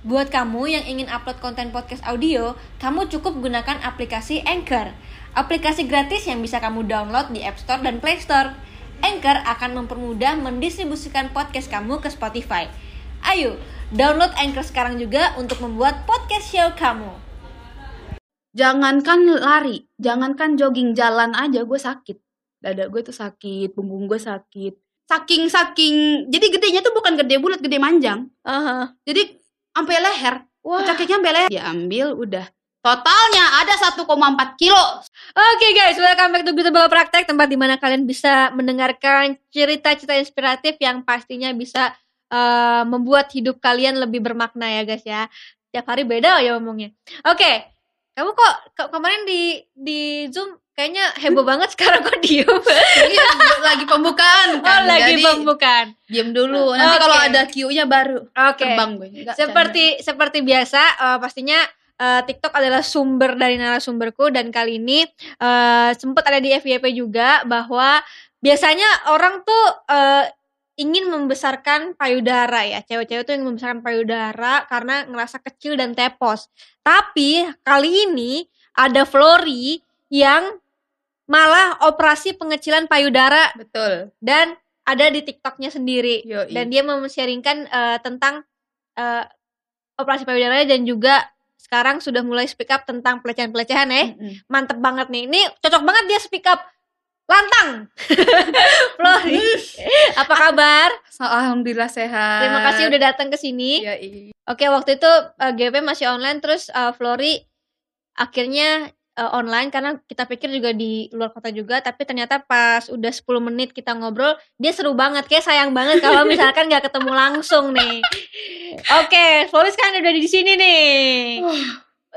Buat kamu yang ingin upload konten podcast audio, kamu cukup gunakan aplikasi Anchor. Aplikasi gratis yang bisa kamu download di App Store dan Play Store. Anchor akan mempermudah mendistribusikan podcast kamu ke Spotify. Ayo, download Anchor sekarang juga untuk membuat podcast show kamu. Jangankan lari, jangankan jogging jalan aja gue sakit. Dada gue tuh sakit, punggung gue sakit. Saking saking, jadi gedenya tuh bukan gede bulat, gede manjang. Aha. Jadi sampai leher. Wah. Cakiknya sampai leher. Diambil udah. Totalnya ada 1,4 kilo. Oke guys, welcome back to Beauty Bawa Praktek Tempat di mana kalian bisa mendengarkan cerita-cerita inspiratif Yang pastinya bisa eh, membuat hidup kalian lebih bermakna ya guys ya Tiap hari beda ya ngomongnya Oke, kamu kok, kok kemarin di di Zoom kayaknya heboh banget sekarang kok diem Ini lagi pembukaan Oh kan. lagi Jadi pembukaan diem dulu. Nanti Oke. kalau ada Q-nya baru Oke, terbang gue. Enggak, seperti seperti biasa eh, pastinya eh, TikTok adalah sumber dari narasumberku dan kali ini eh, sempat ada di FYP juga bahwa biasanya orang tuh eh, ingin membesarkan payudara ya cewek-cewek tuh ingin membesarkan payudara karena ngerasa kecil dan tepos tapi kali ini ada Flori yang malah operasi pengecilan payudara. Betul. dan ada di TikToknya sendiri Yoi. dan dia mem-sharingkan eh, tentang eh, operasi payudara dan juga sekarang sudah mulai speak up tentang pelecehan-pelecehan ya. Mm-mm. Mantep banget nih. Ini cocok banget dia speak up. Lantang. Flori, apa kabar? Alhamdulillah sehat. Terima kasih udah datang ke sini. Iya, iya. Oke, waktu itu eh, GP masih online terus eh, Flori akhirnya eh, online karena kita pikir juga di luar kota juga tapi ternyata pas udah 10 menit kita ngobrol dia seru banget kayak sayang banget kalau misalkan nggak ketemu langsung nih. Oke, Flori sekarang udah di sini nih.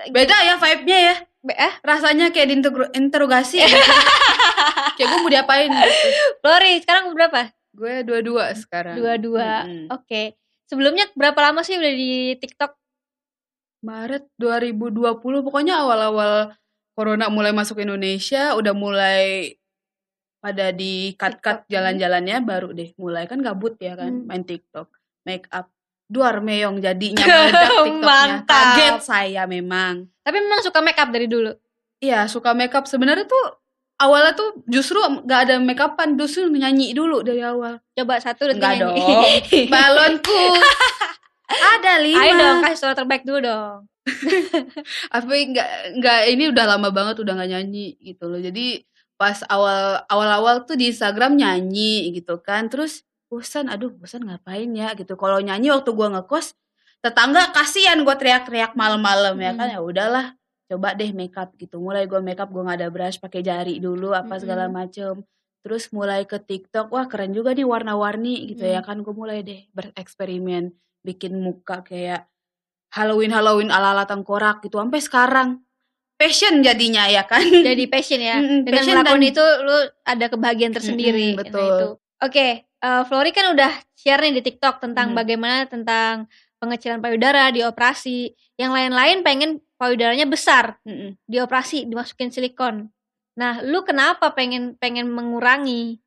Beda ya vibe-nya ya. Eh, Rasanya kayak diinterogasi. gitu. kayak gue mau diapain gitu. Flori sekarang berapa? Gue dua-dua sekarang. Dua-dua. Mm-mm. Oke. Sebelumnya berapa lama sih udah di TikTok? Maret 2020 pokoknya awal-awal corona mulai masuk Indonesia udah mulai pada di cut-cut TikTok. jalan-jalannya baru deh mulai kan gabut ya kan Hmm. main TikTok make up duar meyong jadinya meledak TikToknya. Mantap. kaget saya memang. Tapi memang suka make up dari dulu. iya suka make up. Sebenarnya tuh awalnya tuh justru nggak ada make upan justru nyanyi dulu dari awal. Coba satu dan nyanyi. dong. Balonku. Ada lima. Ayo dong kasih suara terbaik dulu dong. tapi nggak nggak ini udah lama banget udah nggak nyanyi gitu loh. Jadi pas awal awal awal tuh di Instagram nyanyi gitu kan. Terus bosan aduh bosan ngapain ya gitu kalau nyanyi waktu gua ngekos tetangga kasihan gua teriak-teriak malam-malam ya kan Hmm. ya udahlah coba deh makeup gitu mulai gua makeup gua nggak ada brush pakai jari dulu apa segala macem terus mulai ke TikTok wah keren juga nih warna-warni gitu ya Hmm. kan gua mulai deh bereksperimen bikin muka kayak Halloween Halloween ala ala tengkorak gitu sampai sekarang passion jadinya ya kan Jadi passion ya. Mm-mm, Dengan passion melakukan dan- itu lu ada kebahagiaan tersendiri. Nah, betul. itu. Oke, eh, Flori kan udah share nih di TikTok tentang Mm. bagaimana tentang pengecilan payudara, dioperasi. Yang lain-lain pengen payudaranya besar, Mm-mm. dioperasi, dimasukin silikon. Nah, lu kenapa pengen pengen mengurangi?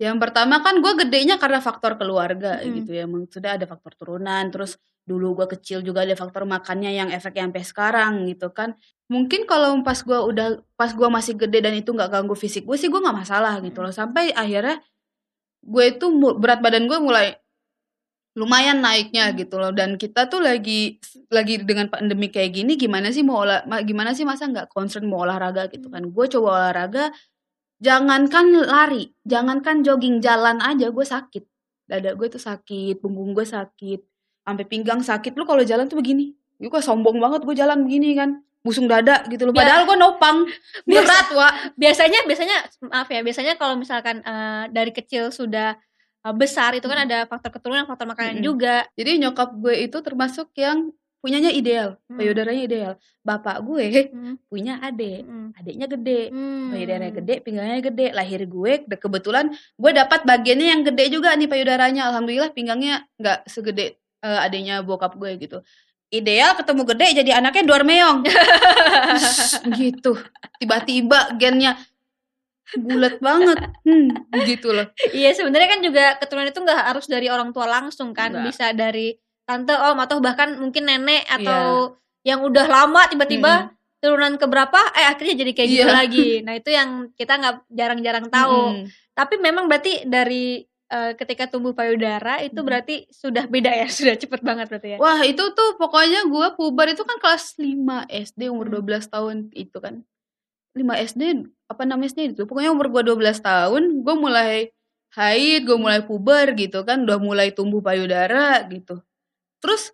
yang pertama kan gue gedenya karena faktor keluarga Mm-mm. gitu ya emang sudah ada faktor turunan terus dulu gue kecil juga ada faktor makannya yang efek sampai sekarang gitu kan mungkin kalau pas gue udah pas gue masih gede dan itu nggak ganggu fisik gue sih gue nggak masalah gitu loh sampai akhirnya gue itu berat badan gue mulai lumayan naiknya gitu loh. Dan kita tuh lagi lagi dengan pandemi kayak gini gimana sih mau olah ma- gimana sih masa nggak concern mau olahraga gitu kan? Gue coba olahraga jangankan lari jangankan jogging jalan aja gue sakit. Dada gue tuh sakit punggung gue sakit sampai pinggang sakit. Lu kalau jalan tuh begini gue kok sombong banget gue jalan begini kan busung dada gitu loh Ya. padahal gue nopang Biasa. berat wa Biasanya biasanya maaf ya, biasanya kalau misalkan eh, dari kecil sudah eh, besar itu kan ada faktor keturunan, faktor makanan Mm-mm. juga. jadi nyokap gue itu termasuk yang punyanya ideal Hmm. payudaranya ideal bapak gue Hmm, punya adik hmm, adiknya gede hmm. payudaranya gede pinggangnya gede lahir gue kebetulan gue dapat bagiannya yang gede juga nih payudaranya alhamdulillah pinggangnya nggak segede eh, adiknya bokap gue gitu ideal ketemu gede jadi anaknya duar meong gitu tiba-tiba gennya bulat banget hmm, gitu loh Iya sebenarnya kan juga keturunan itu nggak harus dari orang tua langsung kan, Nggak. bisa dari tante, om atau bahkan mungkin nenek atau yang udah lama tiba-tiba turunan ke berapa eh akhirnya jadi kayak gitu Iya. lagi. Nah, itu yang kita nggak jarang-jarang tahu. Mm-mm. Tapi memang berarti dari eh, ketika tumbuh payudara itu Mhm. berarti sudah beda ya, sudah cepet banget berarti ya. Wah itu tuh pokoknya gue puber itu kan kelas 5 SD umur Hmm. 12 tahun itu kan 5 SD apa namanya itu pokoknya umur gue 12 tahun gue mulai haid gue mulai puber gitu kan udah mulai tumbuh payudara gitu terus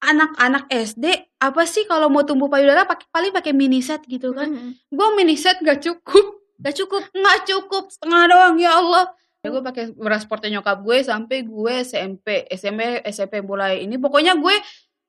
anak-anak SD apa sih kalau mau tumbuh payudara pakai paling pakai mini set gitu kan Mhm. gue mini set gak cukup Gak cukup. nggak cukup setengah doang ya Allah ya gue pakai beras sportnya nyokap gue sampai gue SMP SMP SMP mulai ini pokoknya gue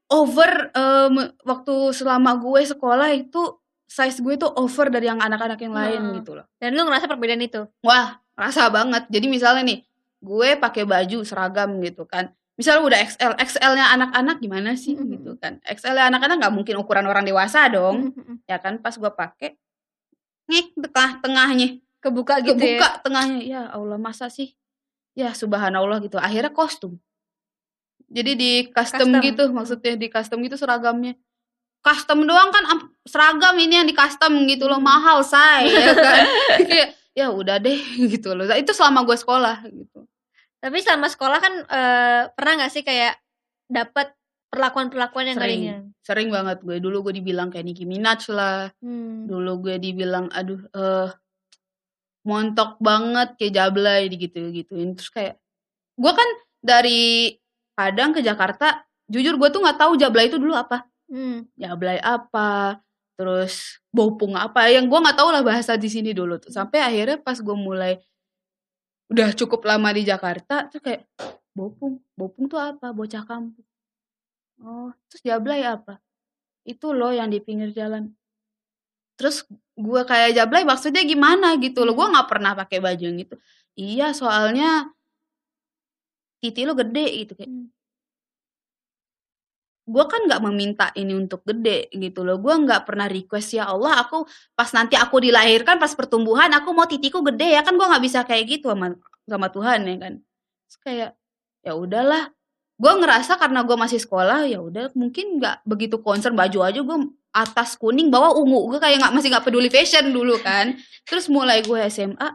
over em, waktu selama gue sekolah itu size gue tuh over dari yang anak-anak yang lain Hmm. gitu loh Dan lu ngerasa perbedaan itu? wah rasa banget jadi misalnya nih gue pakai baju seragam gitu kan misalnya udah XL XL-nya anak-anak gimana sih Mhm. gitu kan XL-nya anak-anak nggak mungkin ukuran orang dewasa dong Mhm. ya kan pas gue pakai nih tengah tengahnya Kebuka gitu ya. kebuka tengahnya ya Allah masa sih ya subhanallah gitu akhirnya kostum jadi di custom, Custom. gitu maksudnya di custom gitu seragamnya custom doang kan am- seragam ini yang di custom gitu loh Hmm. mahal say ya kan Kayak, ya udah deh gitu loh itu selama gue sekolah gitu Tapi selama sekolah kan eh, pernah gak sih kayak dapat perlakuan-perlakuan yang Sering. ringan? sering banget gue dulu gue dibilang kayak Nicki Minaj lah Hmm. dulu gue dibilang aduh eh montok banget kayak jablay gitu gituin terus kayak gue kan dari Padang ke Jakarta jujur gue tuh nggak tahu jablay itu dulu apa. Hmm. jablay apa terus bopung apa yang gue nggak tahu lah bahasa di sini dulu tuh. Sampai akhirnya pas gue mulai udah cukup lama di Jakarta tuh kayak bopung bopung tuh apa bocah kampung. Oh terus jablay apa? Itu loh yang di pinggir jalan. Terus gue kayak jablay maksudnya gimana gitu loh. Gue nggak pernah pakai baju yang gitu. Iya soalnya titi lo gede gitu kayak Hmm. gue kan nggak meminta ini untuk gede gitu loh. Gue nggak pernah request ya Allah aku pas nanti aku dilahirkan pas pertumbuhan aku mau titiku gede ya. Kan gue nggak bisa kayak gitu sama sama Tuhan ya kan. Terus kayak ya udahlah. Gue ngerasa karena gue masih sekolah ya udah mungkin nggak begitu concern baju aja gue atas kuning bawah ungu. Gue kayak nggak masih nggak peduli fashion dulu kan. Terus mulai gue SMA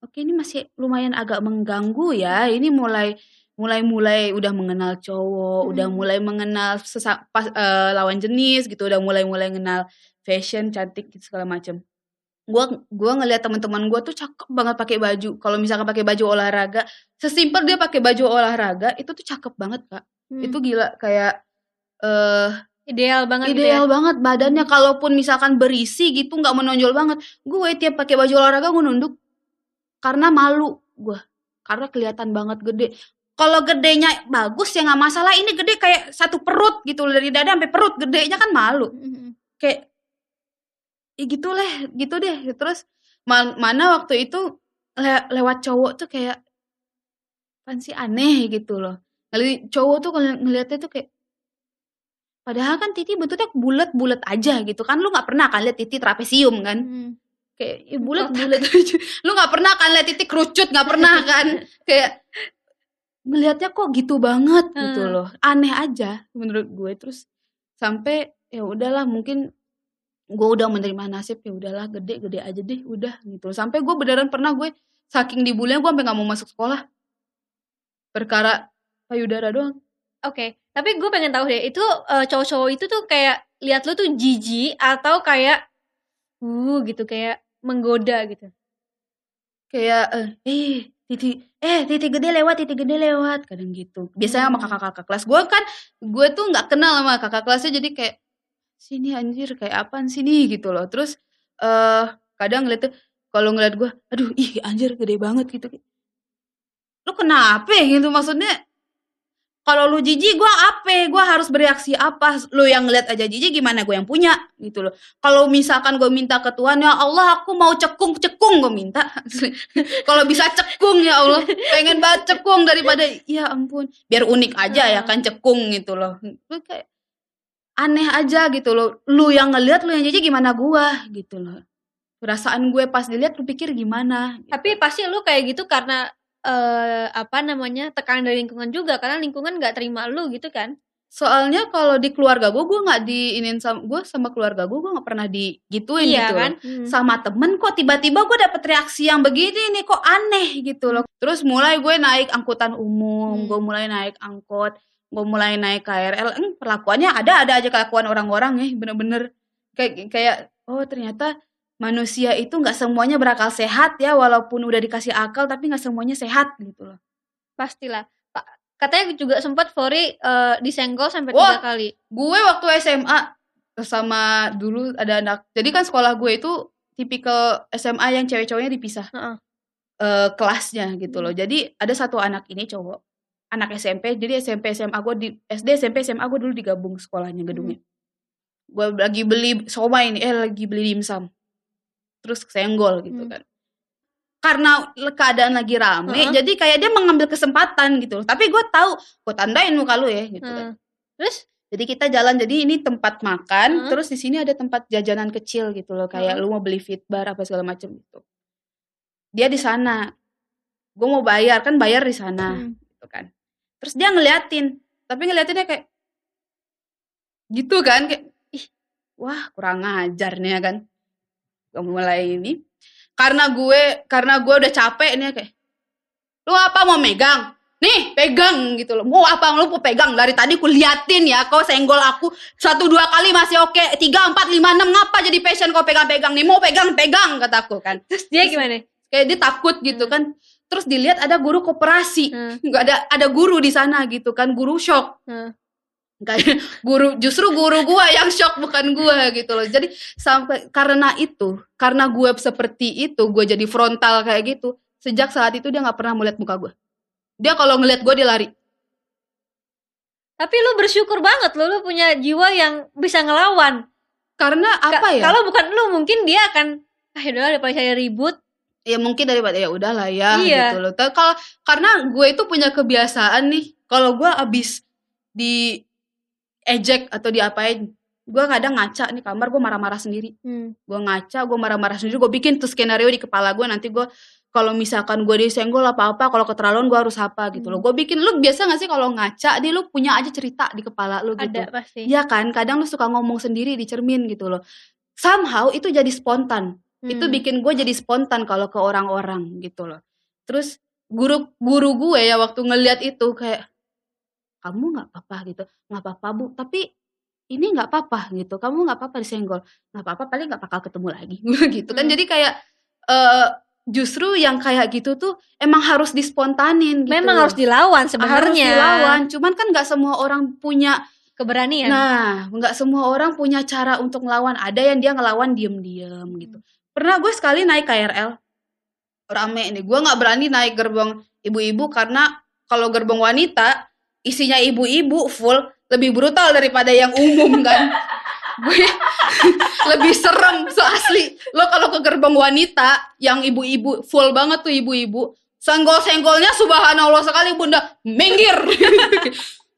oke ini masih lumayan agak mengganggu ya. Ini mulai mulai mulai udah mengenal cowok udah Hmm. mulai mengenal sesa, pas, eh, lawan jenis gitu udah mulai mulai kenal fashion cantik gitu segala macem. Gua gua ngeliat teman-teman gua tuh cakep banget pakai baju. Kalau misalkan pakai baju olahraga sesimpel dia pakai baju olahraga itu tuh cakep banget kak. Hmm. itu gila kayak eh ideal banget gitu ya. ideal banget badannya. Kalaupun misalkan berisi gitu nggak menonjol banget gue tiap pakai baju olahraga gue nunduk karena malu gue karena kelihatan banget gede. Kalau gedenya bagus ya nggak masalah ini gede kayak satu perut gitu dari dada sampai perut gedenya kan malu. Mhm. kayak ya gitu lah gitu deh. Terus ma- mana waktu itu le- lewat cowok tuh kayak pan sih aneh? gitu loh. Cowok tuh kalau ngeliatnya tuh kayak padahal kan titi bentuknya bulat-bulat aja gitu kan. Lu nggak pernah kan lihat titi trapesium kan? Hmm. kayak ya bulat-bulat aja. Lu nggak pernah kan lihat titi kerucut nggak pernah kan? Kayak ngelihatnya kok gitu banget gitu Hmm. loh. Aneh aja menurut gue. Terus sampai ya udahlah mungkin gue udah menerima nasib ya udahlah gede gede aja deh udah gitu sampai gue beneran pernah gue saking dibully gue sampai nggak mau masuk sekolah. Perkara payudara doang. Oke, tapi gue pengen tahu deh, itu eh, cowok-cowok itu tuh kayak lihat lu tuh jijik atau kayak uh gitu kayak menggoda gitu. kayak eh eh titi eh titi gede lewat titi gede lewat kadang gitu. Biasanya sama Hmm. kakak-kakak kelas. Gue kan gue tuh nggak kenal sama kakak kelasnya jadi kayak sini anjir kayak apaan sini gitu loh. Terus eh kadang ngeliat tuh kalau ngeliat gue aduh ih anjir gede banget gitu. Lu kenapa gitu? Maksudnya kalau lu jijik gue apa? Gue harus bereaksi apa? Lu yang ngeliat aja jijik gimana gue yang punya? Gitu loh. Kalau misalkan gue minta ke Tuhan ya Allah aku mau cekung cekung gue minta. Kalau bisa cekung ya Allah. Pengen banget cekung daripada ya ampun. Biar unik aja ya kan cekung gitu loh. Gue kayak aneh aja gitu loh. Lu yang ngeliat lu yang jijik gimana gua? Gitu loh. Perasaan gue pas dilihat lu pikir gimana? Gitu. Tapi pasti lu kayak gitu karena eh apa namanya tekanan dari lingkungan juga karena lingkungan nggak terima lu gitu kan Soalnya kalau di keluarga gue, gue nggak diinin sama gue sama keluarga gue, gue nggak pernah digituin iya gitu kan. Hmm. Sama temen kok tiba-tiba gue dapet reaksi yang begini nih, kok aneh gitu loh. Terus mulai gue naik angkutan umum, Hmm. gue mulai naik angkot, gue mulai naik KRL. Eh, perlakuannya ada-ada aja kelakuan orang-orang ya, bener-bener kayak kayak oh ternyata manusia itu nggak semuanya berakal sehat ya, walaupun udah dikasih akal tapi nggak semuanya sehat gitu loh. pastilah Pak, katanya juga sempat Fori eh, disenggol sampai Wah. tiga kali Gue waktu SMA sama dulu ada anak. Jadi kan sekolah gue itu tipikal SMA yang cewek-cowoknya dipisah Heeh. eh, kelasnya gitu loh. Jadi ada satu anak ini cowok, anak SMP. Jadi SMP SMA gue di SD SMP SMA gue dulu digabung sekolahnya gedungnya. Gue lagi beli somai ini, eh lagi beli dimsum. Terus senggol gitu Hmm. kan. Karena keadaan lagi rame, Heeh. jadi kayak dia mengambil kesempatan gitu loh. Tapi gue tahu, gue tandain muka lu ya gitu kan. Heeh. terus Jadi kita jalan jadi ini tempat makan, Heeh. terus di sini ada tempat jajanan kecil gitu loh, kayak Heeh. lu mau beli fitbar apa segala macam gitu. Dia di sana. Gue mau bayar kan bayar di sana Hmm. gitu kan. Terus dia ngeliatin, tapi ngeliatinnya kayak gitu kan kayak ih, wah kurang ajar nih ya kan. Mulai ini. Karena gue karena gue udah capek nih kayak lu apa mau megang? Nih pegang gitu loh. Mau apa? Lu mau pegang? Dari tadi ku liatin ya kau senggol aku satu dua kali masih oke. Tiga empat lima enam ngapa jadi passion kau pegang-pegang nih? Mau pegang pegang kataku kan. Terus dia Terus- gimana? kayak dia takut gitu Hmm. kan. Terus dilihat ada guru koperasi. Hmm. nggak ada ada guru di sana gitu kan guru shock. Hmm. Kayak guru justru guru gua yang shock bukan gua gitu loh. Jadi sampai karena itu karena gue seperti itu gue jadi frontal kayak gitu sejak saat itu dia nggak pernah melihat muka gue dia kalau ngelihat gue dia lari. Tapi lu bersyukur banget lu lu punya jiwa yang bisa ngelawan. Karena Ka- apa ya? kalau bukan lu mungkin dia akan ah yaudah daripada saya ribut. Ya mungkin daripada ya udahlah ya Iya. gitu loh. Kalau karena gue itu punya kebiasaan nih kalau gue abis di ejek atau diapain gue kadang ngaca nih kamar gue marah-marah sendiri. Hmm. gue ngaca gue marah-marah sendiri gue bikin tuh skenario di kepala gue nanti gue kalau misalkan gue disenggol apa apa kalau keterlaluan gue harus apa gitu loh. Hmm. gue bikin lu biasa gak sih kalau ngaca nih lu punya aja cerita di kepala lu gitu? ada pasti. Iya kan kadang lu suka ngomong sendiri di cermin gitu loh. Somehow itu jadi spontan. Itu Hmm. bikin gue jadi spontan kalau ke orang-orang gitu loh. Terus guru guru gue ya waktu ngeliat itu kayak kamu nggak apa-apa gitu. Nggak apa-apa bu tapi ini nggak apa-apa gitu. Kamu nggak apa-apa disenggol. Nggak apa-apa paling nggak bakal ketemu lagi. Gitu kan. Hmm. jadi kayak eh justru yang kayak gitu tuh emang harus dispontanin gitu memang harus dilawan harus sebenarnya dilawan. Cuman kan nggak semua orang punya keberanian. Nah, nggak semua orang punya cara untuk ngelawan. Ada yang dia ngelawan diem-diem gitu. Pernah gue sekali naik KRL, rame nih. Gue nggak berani naik gerbong ibu-ibu karena kalau gerbong wanita isinya ibu-ibu full. Lebih brutal daripada yang umum kan. gue lebih serem so asli. Lo kalau ke gerbong wanita yang ibu-ibu full banget tuh ibu-ibu, senggol-senggolnya subhanallah sekali bunda minggir.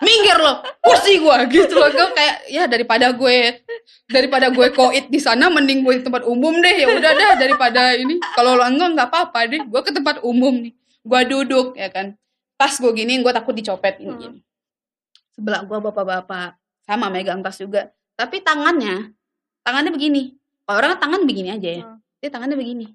Minggir lo kursi gue gitu loh gue kayak ya daripada gue daripada gue koit di sana mending gue di tempat umum deh. Ya udah dah daripada ini. Kalau lo enggak nggak apa-apa deh. Gue ke tempat umum nih. Gue duduk ya kan pas gue gini gue takut dicopet ini Hmm. gini. sebelah gue bapak-bapak sama megang tas juga tapi tangannya tangannya begini kalau orang tangan begini aja ya Hmm. dia tangannya begini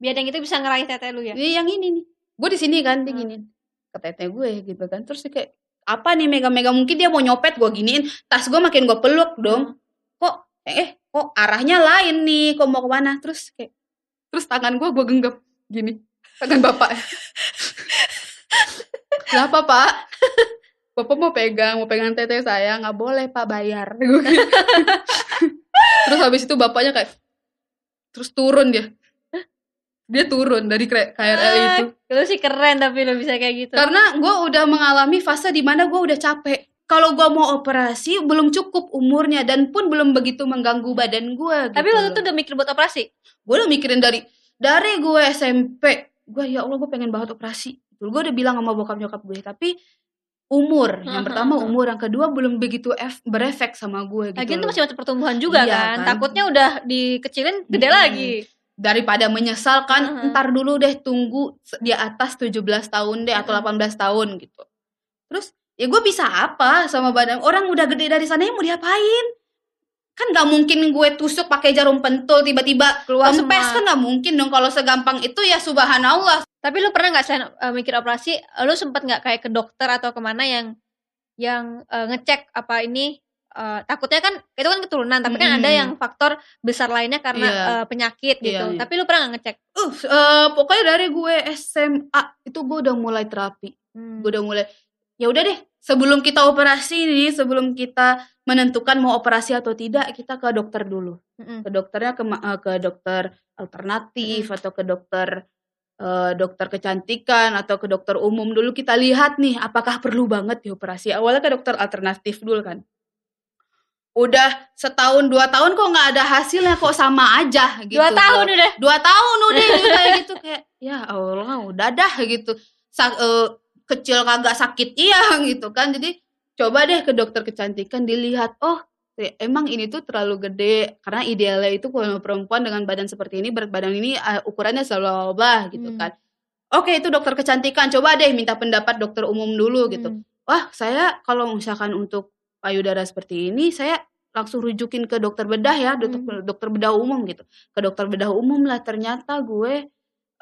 biar yang itu bisa ngeraih tete lu ya Iya yang ini nih. Gue di sini kan dia Hmm. ke tete gue gitu kan. Terus dia kayak apa nih megang-megang mungkin dia mau nyopet gue giniin. Tas gue makin gue peluk dong. Kok eh kok arahnya lain nih. Kok mau ke mana? Terus kayak terus tangan gue gue genggam gini. Tangan bapak. Kenapa pak? Bapak mau pegang, mau pegang tete saya nggak boleh pak bayar. Gitu. terus habis itu bapaknya kayak terus turun dia. Dia turun dari KRL itu. Ah, lu sih keren tapi lu bisa kayak gitu Karena gue udah mengalami fase di mana gue udah capek. Kalau gue mau operasi belum cukup umurnya dan pun belum begitu mengganggu badan gue. tapi waktu itu udah mikir buat operasi gue udah mikirin dari dari gue SMP. Gue ya Allah gue pengen banget operasi. Gue udah bilang sama bokap nyokap gue. Tapi umur yang pertama umur yang kedua belum begitu ef- berefek sama gue gitu. Lagian loh. masih masa pertumbuhan juga Iya, kan. kan. Takutnya udah dikecilin gede Mm-mm. lagi. daripada menyesal kan Heeh. ntar dulu deh tunggu di atas 17 tahun deh atau Heeh. 18 tahun gitu terus ya gue bisa apa sama badan orang udah gede dari sana ya mau diapain kan nggak mungkin gue tusuk pakai jarum pentul tiba-tiba Keluar kempes kan nggak mungkin dong kalau segampang itu ya subhanallah Tapi lu pernah nggak selain eh, mikir operasi, eh, lu sempet nggak kayak ke dokter atau ke mana yang yang eh, ngecek apa ini eh, takutnya kan itu kan keturunan, tapi kan ada yang faktor besar lainnya karena Iya. eh, penyakit Iya, gitu. iya. Tapi lu pernah nggak ngecek? uh eh, pokoknya dari gue SMA itu gue udah mulai terapi Hmm. gue udah mulai ya udah deh sebelum kita operasi nih sebelum kita menentukan mau operasi atau tidak kita ke dokter dulu. Mm-mm. ke dokternya ke, eh, ke dokter alternatif atau ke dokter eh, dokter kecantikan atau ke dokter umum dulu kita lihat nih apakah perlu banget dioperasi. Awalnya ke dokter alternatif dulu kan. Udah setahun dua tahun kok nggak ada hasilnya kok sama aja gitu. Dua tahun udah. dua tahun udah kayak gitu kayak ya Allah udah dah gitu. Sa- eh, kecil kagak sakit iya gitu kan jadi coba deh ke dokter kecantikan dilihat oh emang ini tuh terlalu gede karena idealnya itu kalau perempuan dengan badan seperti ini berat badan ini eh, ukurannya selalu bah gitu Hmm. kan oke itu dokter kecantikan coba deh minta pendapat dokter umum dulu gitu Hmm. wah saya kalau misalkan untuk payudara seperti ini saya langsung rujukin ke dokter bedah ya dokter, Hmm. dokter bedah umum gitu ke dokter bedah umum lah ternyata gue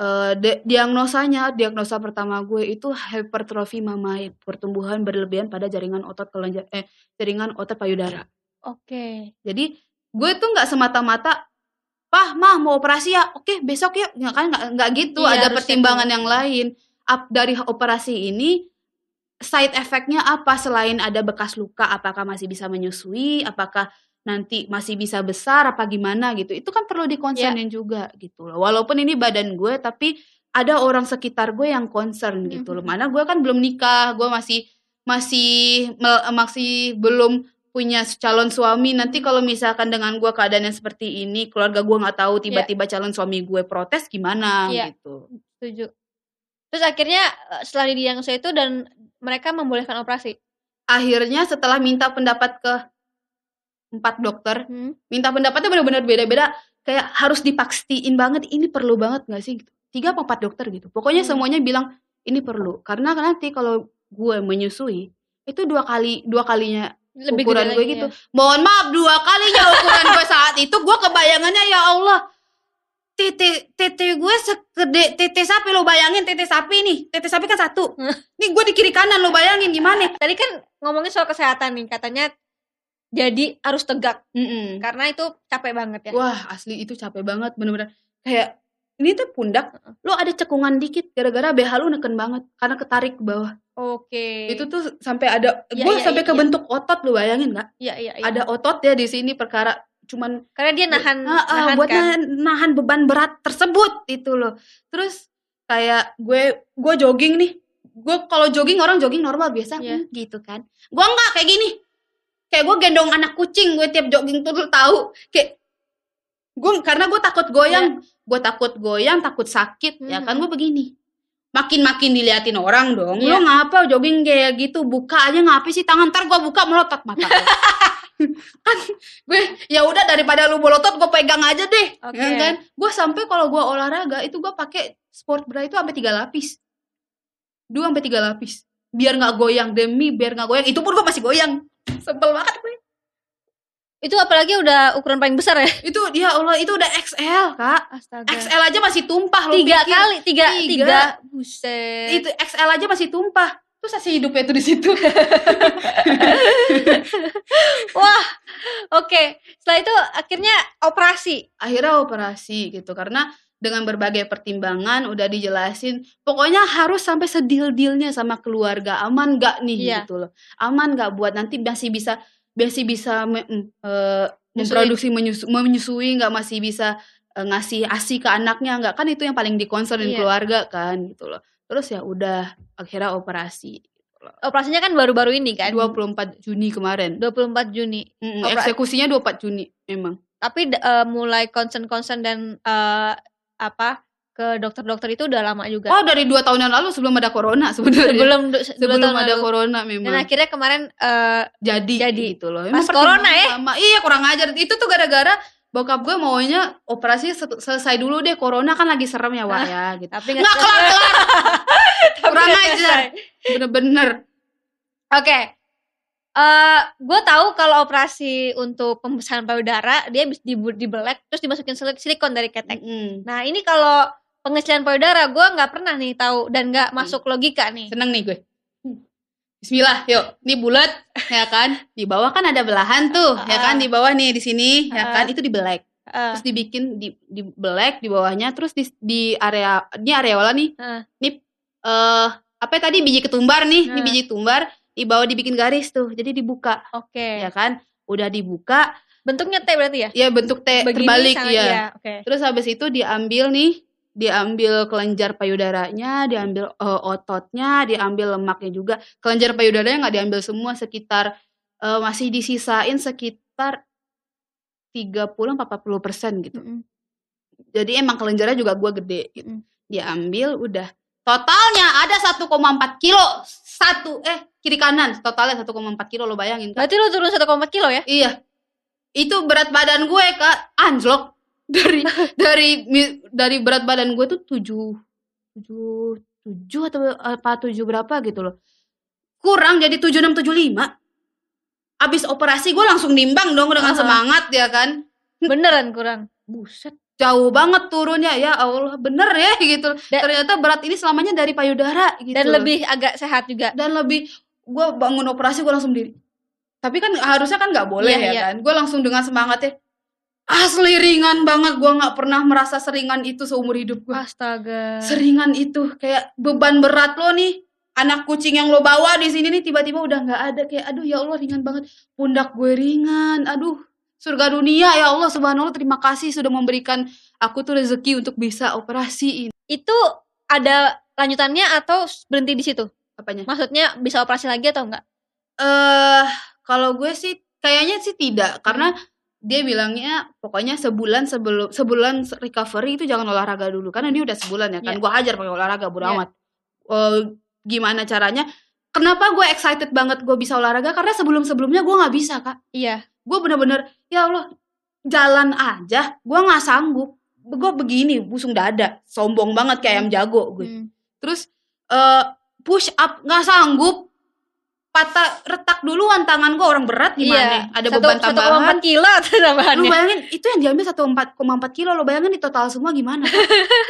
eh, de- diagnosanya diagnosa pertama gue itu hipertrofi mamae pertumbuhan berlebihan pada jaringan otot kelenjar eh jaringan otot payudara. Oke. jadi gue tuh nggak semata-mata pah mah mau operasi ya? Oke besok ya. Nggak kan nggak nggak gitu Iya, ada pertimbangan cek yang lain. Ap- dari operasi ini side effectnya apa? Selain ada bekas luka apakah masih bisa menyusui? Apakah nanti masih bisa besar apa gimana gitu itu kan perlu dikonsernin juga gitu loh walaupun ini badan gue tapi ada orang sekitar gue yang concern gitu loh Mhm. mana gue kan belum nikah gue masih masih masih belum punya calon suami nanti kalau misalkan dengan gue keadaannya seperti ini keluarga gue nggak tahu tiba-tiba calon suami gue protes gimana Iya. gitu Setuju. Terus akhirnya eh, setelah didiagnosa itu dan mereka membolehkan operasi. akhirnya setelah minta pendapat ke empat dokter. Hmm. minta pendapatnya benar-benar beda-beda. Kayak harus dipastiin banget ini perlu banget nggak sih? Gitu. tiga apa empat dokter gitu. Pokoknya Hmm. semuanya bilang ini perlu. Karena nanti kalau gue menyusui itu dua kali dua kalinya Lebih ukuran gue gitu. ya. mohon maaf dua kalinya ukuran gue saat itu. Gue kebayangannya ya Allah tete tete gue segede tete sapi lo bayangin tete sapi nih. Tete sapi kan satu. Nih gue di kiri kanan lo bayangin gimana? Tadi kan ngomongin soal kesehatan nih, katanya jadi harus tegak Mm-mm. karena itu capek banget ya. Wah asli itu capek banget bener-bener kayak ini tuh pundak lo ada cekungan dikit gara-gara BH lu neken banget karena ketarik ke bawah Oke. itu tuh sampai ada Iya, gue iya, sampai iya, kebentuk otot lu bayangin nggak Iya iya iya. ada otot ya di sini perkara cuman Karena dia nahan Ah, ah, nahan buat kan. nahan, nahan beban berat tersebut itu loh terus kayak gue gue jogging nih gue kalau jogging orang jogging normal biasa Iya. hmm, gitu kan gue enggak kayak gini kayak gue gendong anak kucing gue tiap jogging tuh lu tahu. Kayak gue karena gue takut goyang. Gue takut goyang takut sakit ya kan? Gue begini. Makin makin diliatin orang dong. Iya. lu ngapa jogging kayak gitu? Buka aja ngapain sih tangan? Ntar gue buka melotot mata kan gue ya udah daripada lu melotot gue pegang aja deh. Oke. ya kan? Gue sampai kalau gue olahraga itu gue pakai sport bra itu sampai tiga lapis. Dua sampai tiga lapis. Biar nggak goyang demi biar nggak goyang. Itu pun gue masih goyang sebel banget gue Itu apalagi udah ukuran paling besar ya. itu ya Allah itu udah XL kak Astaga. XL aja masih tumpah lu tiga pikir. kali, tiga, Tiga. tiga. Buset. itu XL aja masih tumpah terus masih hidupnya tuh di situ Wah. Oke. Setelah itu akhirnya operasi. akhirnya operasi gitu karena dengan berbagai pertimbangan udah dijelasin pokoknya harus sampai sedil-dilnya sama keluarga aman gak nih Iya. gitu loh aman gak buat nanti masih bisa masih bisa me- Nyusui. memproduksi menyusu, menyusui nggak masih bisa eh, ngasih asi ke anaknya nggak kan itu yang paling dikonsernin Iya. keluarga kan gitu loh terus ya udah akhirnya operasi Operasinya kan baru-baru ini kan. 24 Juni kemarin 24 Juni. Mm, Opera- eksekusinya 24 Juni memang Tapi eh, mulai concern-concern dan eh, apa ke dokter-dokter itu udah lama juga. oh dari dua tahun yang lalu sebelum ada corona sebenarnya sebelum sebelum tahun ada lalu. corona Dan memang akhirnya kemarin eh, jadi jadi. gitu loh Pas corona ya? iya kurang ajar itu tuh gara-gara bokap gue maunya operasi se- selesai dulu deh corona kan lagi serem ya Wak ya gitu Tapi nggak kelar kelar kurang ajar. bener-bener Oke. Eh, gue tahu kalau operasi untuk pembesaran payudara dia bisa dibelek terus dimasukin silik- silikon dari ketek. Mm-mm. Nah ini kalau pengecilan payudara gue nggak pernah nih tahu dan nggak Hmm. masuk logika nih. seneng nih gue Bismillah, yuk. Ini bulat, ya kan? Di bawah kan ada belahan tuh, ya kan? Di bawah nih, di sini, ya kan? Itu dibelek. Eh, Terus dibikin di dibelek di bawahnya, terus di, di area ini areola nih. Heeh. Ini eh apa ya tadi biji ketumbar nih, ini Heeh. biji tumbar di bawah dibikin garis tuh. Jadi dibuka, Oke. ya kan? Udah dibuka, Bentuknya T berarti ya? ya bentuk T Begini terbalik sangat- ya. iya, Oke. Terus habis itu diambil nih, diambil kelenjar payudaranya, diambil eh, ototnya, diambil lemaknya juga. Kelenjar payudaranya nggak diambil semua, sekitar eh, masih disisain sekitar 30-40 persen gitu. Mm-mm. Jadi emang kelenjarnya juga gua gede. Gitu. Mm. Diambil udah. Totalnya ada 1,4 kilo. Satu, eh kiri kanan. Totalnya 1,4 kilo lo bayangin kan. Berarti lu turun 1,4 kilo ya? Iya. Itu berat badan gue, Kak, anjlok. Dari dari dari berat badan gue tuh 7 7 7 atau apa 7 berapa gitu loh. Kurang jadi 7675. Abis operasi gue langsung nimbang dong dengan Aha. semangat ya kan. Beneran kurang. Buset, jauh banget turunnya ya Allah, bener ya gitu. Da- Ternyata berat ini selamanya dari payudara gitu. Dan lebih agak sehat juga. dan lebih gue bangun operasi gue langsung diri tapi kan harusnya kan nggak boleh Iya, ya iya. kan gue langsung dengan semangatnya asli ringan banget gue nggak pernah merasa seringan itu seumur hidup gue Astaga. seringan itu kayak beban berat lo nih anak kucing yang lo bawa di sini nih tiba-tiba udah nggak ada kayak aduh ya Allah ringan banget pundak gue ringan aduh surga dunia ya Allah subhanallah terima kasih sudah memberikan aku tuh rezeki untuk bisa operasi ini Itu ada lanjutannya atau berhenti di situ? apanya Maksudnya bisa operasi lagi atau enggak? eh kalau gue sih kayaknya sih tidak karena dia bilangnya pokoknya sebulan sebelum sebulan recovery itu jangan olahraga dulu karena ini udah sebulan ya kan Iya. gue hajar pakai olahraga bodo Iya. amat Eh, gimana caranya kenapa gue excited banget gue bisa olahraga? Karena sebelum sebelumnya gue nggak bisa kak. Iya. gue bener-bener ya Allah jalan aja gue nggak sanggup. Gue begini busung dada sombong banget kayak ayam jago gue. Hmm. terus eh push up nggak sanggup. Patah retak duluan tangan gue orang berat gimana ada Satu- beban 1,4 tambahan kilo tuh lu tambahannya. bayangin itu yang diambil 1,4 kilo lo bayangin di total semua gimana?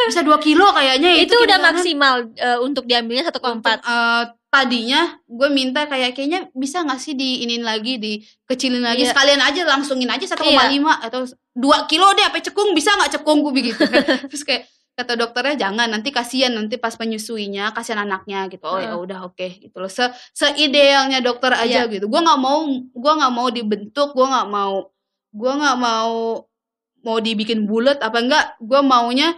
Bisa 2 kilo kayaknya itu kiri udah maksimal eh, untuk diambilnya 1,4. Untuk, eh, tadinya gue minta kayak kayaknya bisa nggak sih diinin lagi dikecilin lagi? Iya. sekalian aja langsungin aja 1,5 atau 2 kilo deh apa cekung bisa nggak cekung? Gue begitu terus kayak kata dokternya jangan nanti kasihan nanti pas menyusuinya kasihan anaknya gitu. Oh ya udah oke gitu loh. Se seidealnya dokter aja Iya. gitu. Gue nggak mau gue nggak mau dibentuk gue nggak mau gue nggak mau mau dibikin bulat apa enggak. Gue maunya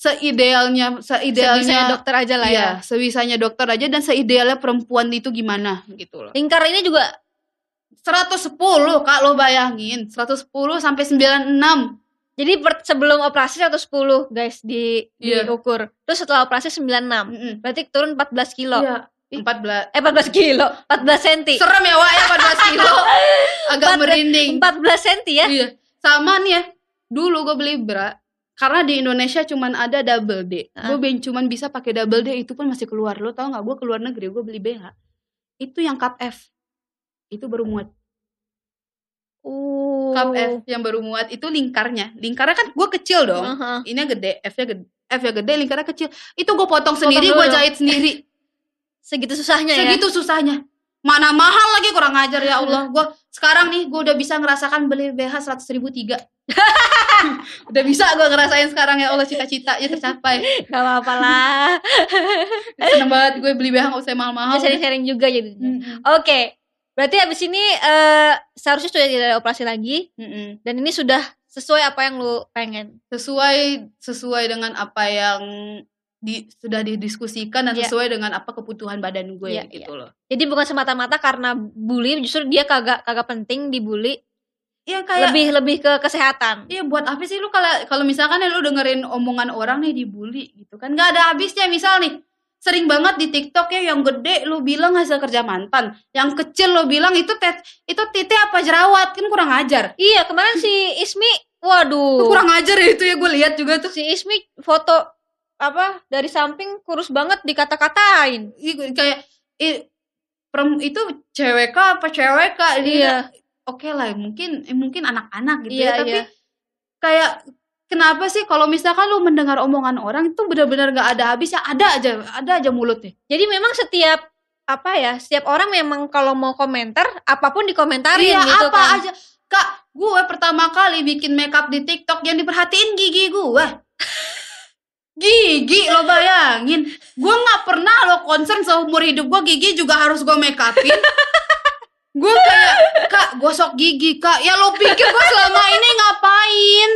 seidealnya Sebisanya seidealnya dokter aja lah ya. Iya, sebisanya dokter aja dan seidealnya perempuan itu gimana gitu loh. Lingkar ini juga 110 Kak lo bayangin, 110 sampai 96. jadi per- sebelum operasi 110 guys di Iya. diukur. Terus setelah operasi 96. Mm-mm. Berarti turun 14 kilo. Iya, 14. Eh 14 kilo, 14 senti. Serem ya Wak ya 14 kilo. Agak Empat- merinding. 14 senti ya. Iya. Sama nih ya. Dulu gue beli bra karena di Indonesia cuman ada double D. Ah. Gue cuman bisa pakai double D itu pun masih keluar. Lo tau nggak? Gue keluar negeri gue beli BH. Itu yang cup F. Itu baru muat. Uh. Cup F yang baru muat itu lingkarnya. Lingkarnya kan gue kecil dong. Uh-huh. Ini gede, F-nya gede. F nya gede, lingkarnya kecil. Itu gue potong sendiri, dulu. gue jahit sendiri. Segitu susahnya ya. Segitu susahnya. Mana mahal lagi kurang ajar ya Allah. Gue sekarang nih gue udah bisa ngerasakan beli BH seratus ribu tiga. udah bisa gue ngerasain sekarang ya Allah cita-cita ya tercapai. Gak apa-apa lah. Seneng banget gue beli BH gak usah mahal-mahal. Bisa sharing-sharing juga jadi. Mm-mm. Oke. Berarti habis ini eh seharusnya sudah tidak ada operasi lagi Mm-mm. dan ini sudah sesuai apa yang lu pengen. Sesuai sesuai dengan apa yang di, sudah didiskusikan dan Iya. sesuai dengan apa kebutuhan badan gue Iya, gitu loh. Jadi bukan semata-mata karena bully, justru dia kagak kagak penting dibully, Iya kayak lebih lebih ke kesehatan. Iya buat apa sih lu kalau kalau misalkan ya lu dengerin omongan orang nih dibully gitu kan nggak ada habisnya misal nih sering banget di TikTok ya yang gede lu bilang hasil kerja mantan yang kecil lu bilang itu tet itu titik apa jerawat kan kurang ajar Iya, kemarin si Ismi waduh. Kurang ajar ya itu ya gue lihat juga tuh. Si Ismi foto apa dari samping kurus banget dikata-katain. Kayak i, perem- itu cewek kah apa cewek kah dia Iya. Oke lah mungkin eh, mungkin anak-anak gitu Iya, ya tapi iya. kayak kenapa sih kalau misalkan lu mendengar omongan orang itu benar-benar gak ada habisnya ada aja ada aja mulutnya? Jadi memang setiap apa ya, setiap orang memang kalau mau komentar apa pun dikomentarin iya gitu apa kan. aja. Kak gue pertama kali bikin makeup di TikTok yang diperhatiin gigi gue. Gigi lo bayangin. Gue nggak pernah lo concern seumur hidup gue gigi juga harus gue make upin gue kayak kak gosok gigi kak ya lo pikir gue selama ini ngapain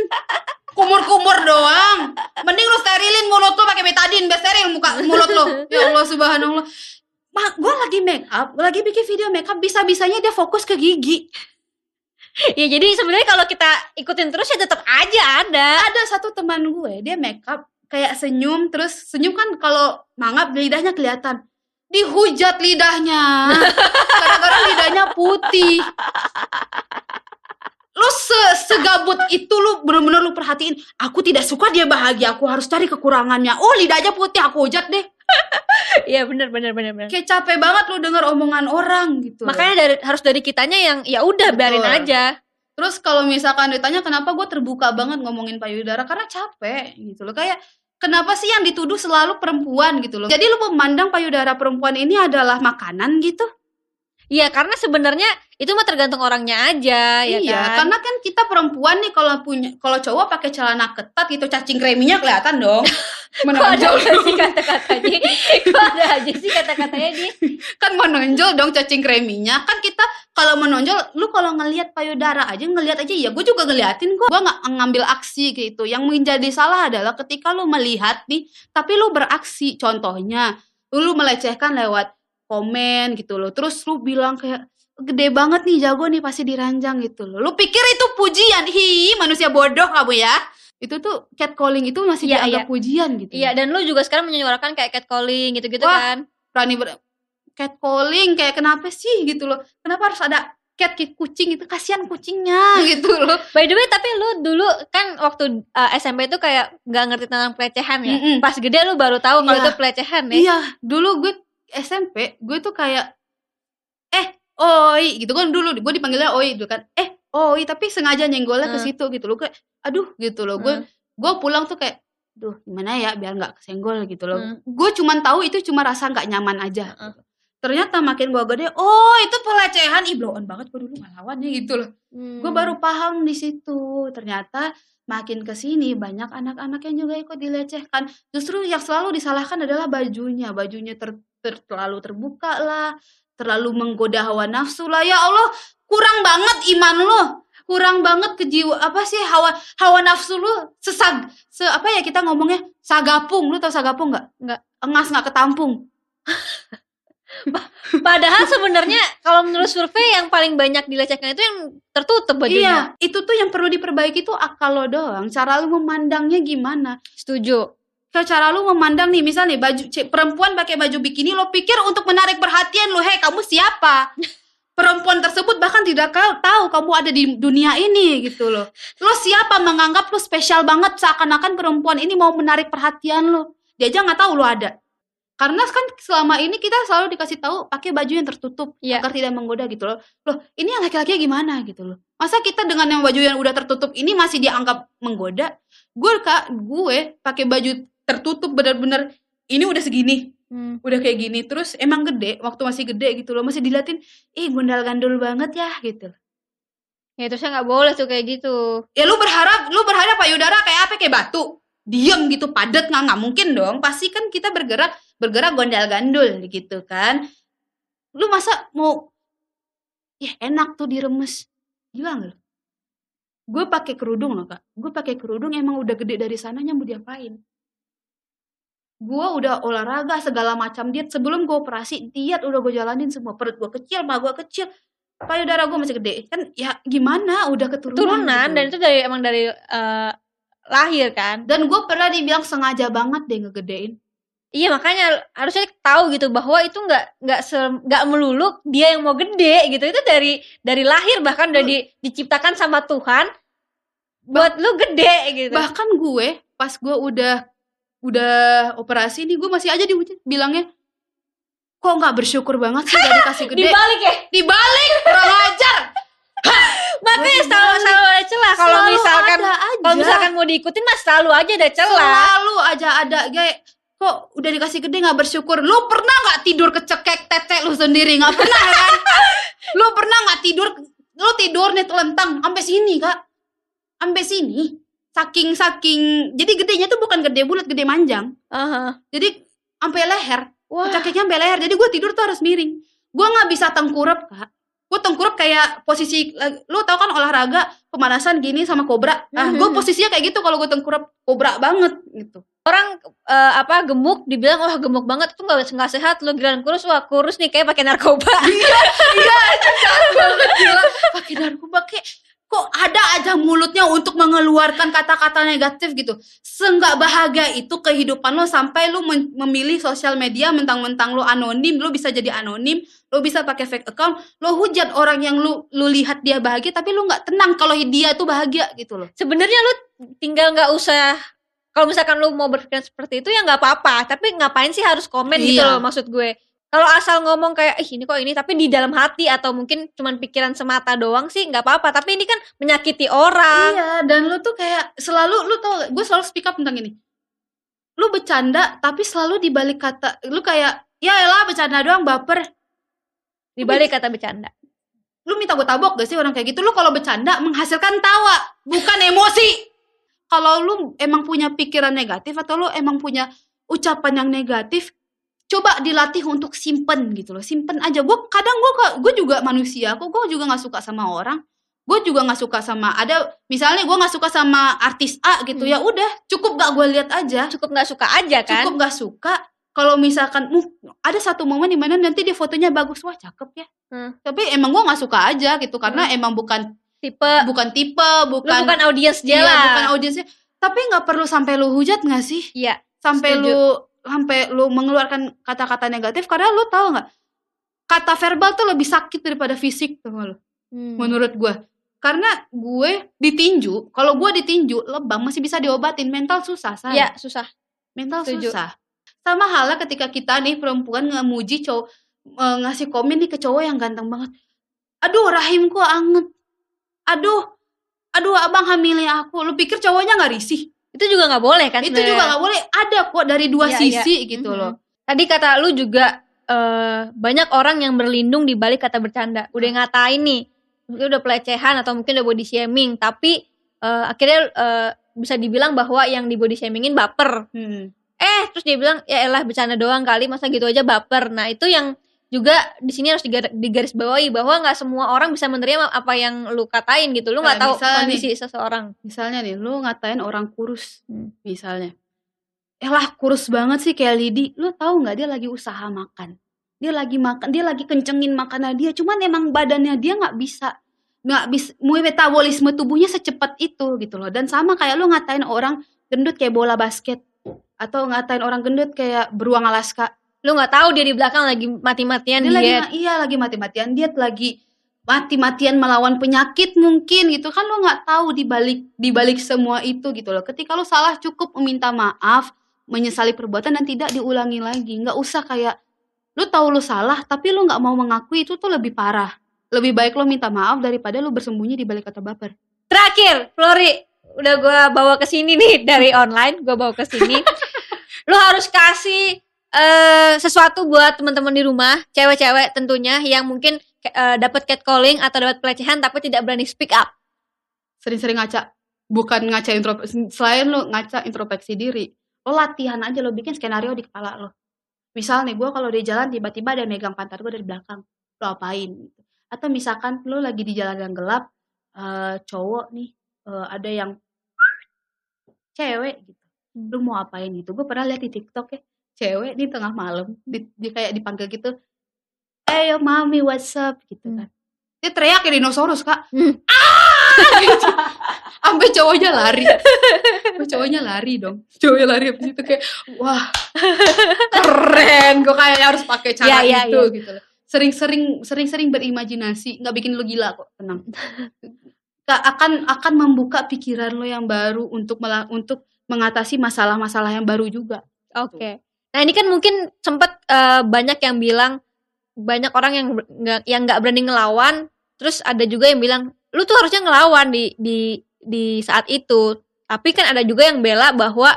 kumur-kumur doang mending lo sterilin mulut lo pakai betadine biar steril muka mulut lo ya Allah subhanallah Mak, gue lagi make up, lagi bikin video make up, bisa-bisanya dia fokus ke gigi. Ya jadi sebenarnya kalau kita ikutin terus ya tetap aja ada. Ada satu teman gue, dia make up kayak senyum, terus senyum kan kalau mangap lidahnya kelihatan. Dihujat lidahnya, gara-gara lidahnya putih. Lu se segabut itu lu bener-bener lu perhatiin. Aku tidak suka dia bahagia, aku harus cari kekurangannya. Oh lidahnya putih, aku hujat deh. Iya benar benar benar benar. Kayak capek banget lu denger omongan orang gitu. Makanya dari harus dari kitanya yang ya udah biarin aja. Terus kalau misalkan ditanya kenapa gue terbuka banget ngomongin payudara karena capek gitu loh kayak kenapa sih yang dituduh selalu perempuan gitu loh. Jadi lu memandang payudara perempuan ini adalah makanan gitu? Iya karena sebenarnya itu mah tergantung orangnya aja ya iya, kan. karena kan kita perempuan nih kalau punya kalau cowok pakai celana ketat gitu cacing kreminya kelihatan dong. Ada Menonjol aja sih kata-katanya? Kok ada aja sih kata-katanya dia? kan menonjol dong cacing kreminya kan kita kalau menonjol lu kalau ngelihat payudara aja ngelihat aja ya gue juga ngeliatin kok gue nggak ngambil aksi gitu yang menjadi salah adalah ketika lu melihat nih tapi lu beraksi contohnya lu melecehkan lewat komen gitu loh terus lu bilang kayak gede banget nih jago nih pasti diranjang gitu loh lu pikir itu pujian hi manusia bodoh kamu ya itu tuh catcalling itu masih Iya, dianggap iya. pujian gitu Iya dan lu juga sekarang menyuarakan kayak catcalling gitu-gitu Wah. kan. berani ber catcalling kayak kenapa sih gitu loh kenapa harus ada cat kayak kucing itu kasihan kucingnya gitu loh By the way tapi lu dulu kan waktu uh, SMP itu kayak nggak ngerti tentang pelecehan ya. Mm-mm. Pas gede lu baru tahu kalau Iya. itu pelecehan ya. iya dulu gue SMP gue tuh kayak eh oi gitu. Kan dulu gue dipanggilnya oi dulu kan. Eh oi tapi sengaja nyenggolnya ke Hmm. situ gitu loh. Kayak aduh gitu loh. Gue Hmm. gue pulang tuh kayak duh gimana ya biar nggak kesenggol gitu loh. Hmm. gue cuman tahu itu cuma rasa nggak nyaman aja Heeh. ternyata makin gue gede oh itu pelecehan. Ih blow on banget gue dulu ngelawannya gitu loh. Hmm. gue baru paham di situ. Ternyata makin ke sini banyak anak-anak yang juga ikut dilecehkan. Justru yang selalu disalahkan adalah bajunya. Bajunya ter, ter- terlalu terbuka lah terlalu menggoda hawa nafsu lah ya Allah kurang banget iman lo kurang banget kejiwa apa sih hawa hawa nafsu lu sesag se apa ya kita ngomongnya sagapung lu tau sagapung nggak Nggak. engas nggak ketampung Padahal sebenarnya kalau menurut survei yang paling banyak dilecehkan itu yang tertutup bajunya. iya itu tuh yang perlu diperbaiki tuh akal lo doang cara lu memandangnya gimana Setuju. Cara lu memandang nih misal nih baju perempuan pakai baju bikini lo pikir untuk menarik perhatian lo hei kamu siapa? Perempuan tersebut bahkan tidak kau tahu kamu ada di dunia ini gitu loh. Lo siapa menganggap lo spesial banget seakan-akan perempuan ini mau menarik perhatian lo? Dia aja nggak tahu lo ada. Karena kan selama ini kita selalu dikasih tahu pakai baju yang tertutup Iya. agar tidak menggoda gitu loh. Loh ini yang laki-laki gimana? gitu loh. Masa kita dengan yang baju yang udah tertutup ini masih dianggap menggoda? Gue kak gue pakai baju tertutup benar-benar ini udah segini Hmm. udah kayak gini. Terus emang gede waktu masih gede gitu loh masih diliatin ih gundal gandul banget ya gitu. Ya itu saya nggak boleh tuh kayak gitu. ya lu berharap lu berharap payudara kayak apa? Kayak batu. Diem gitu padat nggak nggak mungkin dong. Pasti kan kita bergerak bergerak gondal gandul gitu kan. Lu masa mau ya enak tuh diremes. Gila nggak lu? Gue pakai kerudung loh kak. Gue pakai kerudung emang udah gede dari sananya mau diapain gue udah olahraga segala macam diet sebelum gue operasi diet udah gue jalanin semua perut gue kecil mah gue kecil payudara gue masih gede kan ya gimana udah keturunan Turunan gitu. dan itu dari emang dari eh, lahir kan. Dan gue pernah dibilang sengaja banget deh ngegedein. Iya makanya harusnya tahu gitu bahwa itu nggak nggak nggak melulu dia yang mau gede gitu itu dari dari lahir bahkan udah di- diciptakan sama Tuhan buat lu gede gitu. bahkan gue pas gue udah udah operasi nih gue masih aja dihujat bilangnya kok nggak bersyukur banget sih dari kasih gede? Dibalik ya. dibalik kurang ajar. Makanya selalu selalu ada celah. Kalau misalkan kalau misalkan mau diikutin mah selalu aja ada celah. selalu aja ada kayak kok udah dikasih gede nggak bersyukur? Lu pernah nggak tidur kecekek tete lu sendiri? Nggak pernah kan? Lu pernah nggak tidur lu tidur nih telentang sampai sini kak. Sampai sini saking saking jadi gedenya tuh bukan gede bulat gede manjang. Aha. jadi sampai leher. Wah. kecekeknya sampai leher. Jadi gue tidur tuh harus miring. Gue nggak bisa tengkurap kak. Gue tengkurap kayak posisi lu tau kan olahraga pemanasan gini sama kobra? Nah gue Mhm. posisinya kayak gitu kalau gue tengkurap kobra banget gitu. Orang eh, apa gemuk dibilang wah gemuk banget. Tuh nggak nggak sehat lu. Giliran kurus wah kurus nih kayak pakai narkoba. iya iya itu jahat banget gila. Pakai narkoba kayak kok ada aja mulutnya untuk mengeluarkan kata-kata negatif gitu seenggak bahagia itu kehidupan lo sampai lo memilih sosial media mentang-mentang lo anonim lo bisa jadi anonim lo bisa pakai fake account lo hujat orang yang lo lo lihat dia bahagia tapi lo nggak tenang kalau dia tuh bahagia gitu loh Sebenarnya lu tinggal nggak usah kalau misalkan lu mau berpikiran seperti itu ya nggak apa-apa. Tapi ngapain sih harus komen gitu Iya. loh maksud gue. Kalau asal ngomong kayak ih ini kok ini tapi di dalam hati atau mungkin cuman pikiran semata doang sih nggak apa-apa. Tapi ini kan menyakiti orang. Iya, dan lu tuh kayak selalu lu tau gue selalu speak up tentang ini. Lu bercanda tapi selalu dibalik kata lu kayak ya elah bercanda doang baper. Di balik kata bercanda. Lu minta gue tabok gak sih orang kayak gitu? Lu kalau bercanda menghasilkan tawa, bukan emosi. Kalau lu emang punya pikiran negatif atau lu emang punya ucapan yang negatif, coba dilatih untuk simpen gitu loh. Simpen aja. Gue kadang gue gue juga manusia, kok gue juga nggak suka sama orang. Gue juga nggak suka sama ada misalnya gue nggak suka sama artis A gitu Hmm. ya udah cukup gak gue lihat aja Cukup nggak suka aja kan? cukup nggak suka kalau misalkan uh, ada satu momen di mana nanti dia fotonya bagus wah cakep ya Hmm. tapi emang gue nggak suka aja gitu karena emang bukan Tipe bukan tipe lu bukan bukan audiens iya, dia lah. bukan audiensnya tapi nggak perlu sampai lu hujat nggak sih Iya. sampai Setuju. lu sampai lu mengeluarkan kata-kata negatif karena lu tahu nggak? Kata verbal tuh lebih sakit daripada fisik tuh lu? Hmm. menurut gue karena gue ditinju kalau gue ditinju lebam masih bisa diobatin. Mental susah say. Iya, susah. mental Setuju. susah. Sama halnya ketika kita nih perempuan ngemuji cowok eh, ngasih komen nih ke cowok yang ganteng banget. Aduh rahimku anget. Aduh aduh abang hamilin aku. Lu pikir cowoknya nggak risih Itu juga nggak boleh kan itu juga nggak boleh ada kok dari dua Iya, sisi gitu Mhm. loh Tadi kata lu juga eh, banyak orang yang berlindung di balik kata bercanda. Udah ngatain nih, mungkin udah pelecehan atau mungkin udah body shaming, tapi eh, akhirnya eh, bisa dibilang bahwa yang di body shamingin baper. Hmm. Eh, terus dia bilang ya elah bercanda doang kali, masa gitu aja baper. Nah, itu yang juga di sini harus digar- digarisbawahi bahwa nggak semua orang bisa menerima apa yang lu katain gitu. Lu nggak tahu kondisi seseorang. misalnya nih lu ngatain orang kurus Hmm. misalnya eh lah kurus banget sih kayak Lidi lu tahu nggak dia lagi usaha makan dia lagi makan dia lagi kencengin makanan dia cuman emang badannya dia nggak bisa nggak bisa metabolisme tubuhnya secepat itu gitu loh dan sama kayak lu ngatain orang gendut kayak bola basket atau ngatain orang gendut kayak beruang Alaska Lu nggak tahu dia di belakang lagi mati-matian dia lagi diet. ma- iya lagi mati-matian diet lagi mati-matian melawan penyakit mungkin gitu. Kan lo nggak tahu di balik di balik semua itu gitu loh. Ketika lo salah cukup meminta maaf menyesali perbuatan dan tidak diulangi lagi. Nggak usah kayak lo tahu lo salah tapi lo nggak mau mengakui itu tuh lebih parah. Lebih baik lo minta maaf daripada lo bersembunyi di balik kata baper. Terakhir, Flori, udah gua bawa ke sini nih. Dari online, gua bawa ke sini. lu harus kasih eh sesuatu buat teman-teman di rumah, cewek-cewek tentunya yang mungkin eh, dapat catcalling atau dapat pelecehan tapi tidak berani speak up. sering-sering ngaca bukan ngaca introspeksi selain lo ngaca introspeksi diri lo latihan aja lo bikin skenario di kepala lo misal nih gue kalau di jalan tiba-tiba ada yang megang pantat gue dari belakang lo apain gitu. Atau misalkan lo lagi di jalan yang gelap eh, cowok nih eh, ada yang cewek gitu lu mau apain gitu. Gue pernah lihat di tiktok ya cewek di tengah malam di, di- kayak dipanggil gitu ayo mami what's up gitu Hmm. kan dia teriak kayak dinosaurus kak Hmm. ah gitu. sampai cowoknya lari sampai cowoknya lari dong cowoknya lari habis itu kayak wah keren gue kayaknya harus pakai cara Iya, iya, itu iya. gitu loh sering-sering sering-sering berimajinasi nggak bikin lu gila kok tenang akan akan membuka pikiran lo yang baru untuk untuk mengatasi masalah-masalah yang baru juga. Oke. Okay. Nah, ini kan mungkin sempat uh, banyak yang bilang banyak orang yang nggak yang nggak berani ngelawan, terus ada juga yang bilang lu tuh harusnya ngelawan di di di saat itu. Tapi kan ada juga yang bela bahwa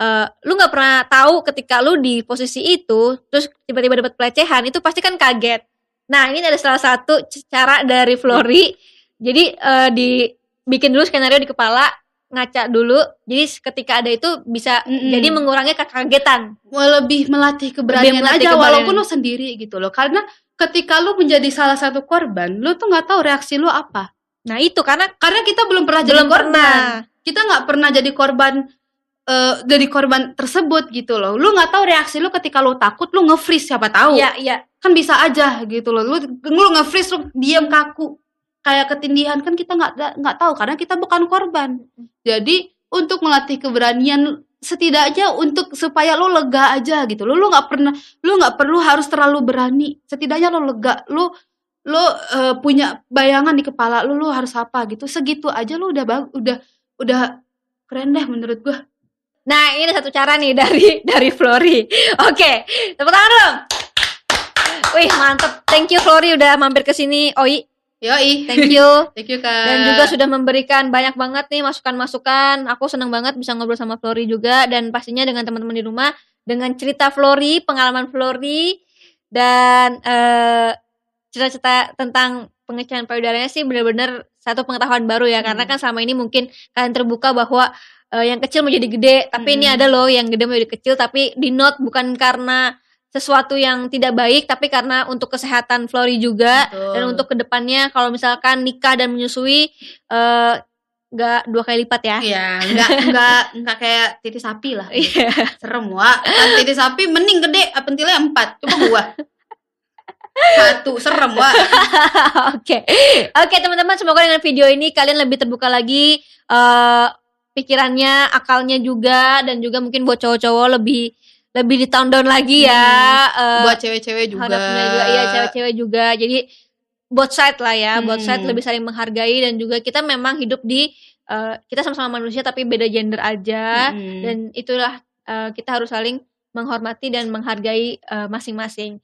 uh, lu nggak pernah tahu ketika lu di posisi itu, terus tiba-tiba dapat pelecehan, itu pasti kan kaget. Nah, ini ada salah satu cara dari Flori. Jadi uh, dibikin dulu skenario di kepala, ngaca dulu. Jadi ketika ada itu bisa mm -hmm. jadi mengurangi kekagetan. Lebih melatih keberanian lebih melatih aja keberanian. walaupun lu sendiri gitu loh. Karena ketika lu menjadi salah satu korban, lu tuh nggak tahu reaksi lu apa. Nah, itu karena karena kita belum pernah belum jadi korban. Pernah. Kita nggak pernah jadi korban uh, jadi korban tersebut gitu loh. Lu nggak tahu reaksi lu ketika lu takut, lu nge-freeze siapa tahu. Iya, iya. Kan bisa aja gitu loh. Lu lu nge-freeze lu diam kaku kayak ketindihan kan kita nggak nggak tahu karena kita bukan korban. Jadi untuk melatih keberanian setidaknya untuk supaya lo lega aja gitu. Lo lo nggak pernah lo nggak perlu harus terlalu berani. Setidaknya lo lega lo lo uh, punya bayangan di kepala lo lo harus apa gitu. Segitu aja lo udah bag, udah udah keren deh menurut gua. Nah ini satu cara nih dari dari Flori. Oke tepuk tangan dong wih mantep. Thank you Flori udah mampir ke sini. Oi Yoi. Thank you. Thank you Kak. Dan juga sudah memberikan banyak banget nih masukan-masukan. Aku senang banget bisa ngobrol sama Flori juga dan pastinya dengan teman-teman di rumah dengan cerita Flori, pengalaman Flori dan uh, cerita-cerita tentang pengecekan payudaranya sih benar-benar satu pengetahuan baru ya hmm. karena kan selama ini mungkin kalian terbuka bahwa uh, yang kecil mau jadi gede tapi hmm. ini ada loh yang gede mau jadi kecil tapi di note bukan karena sesuatu yang tidak baik tapi karena untuk kesehatan Flori juga Betul. dan untuk ke depannya kalau misalkan nikah dan menyusui uh, nggak dua kali lipat ya. Iya nggak nggak nggak kayak titis sapi lah. Iya. serem wa kan titis sapi mending gede pentilnya empat. Coba gua. Satu serem wa oke. Oke teman-teman semoga dengan video ini kalian lebih terbuka lagi uh, pikirannya akalnya juga dan juga mungkin buat cowok-cowok lebih lebih di down lagi ya hmm, uh, buat cewek-cewek juga juga iya cewek-cewek juga jadi both side lah ya hmm. both side hmm. lebih saling menghargai dan juga kita memang hidup di uh, kita sama-sama manusia tapi beda gender aja hmm. dan itulah uh, kita harus saling menghormati dan menghargai masing-masing.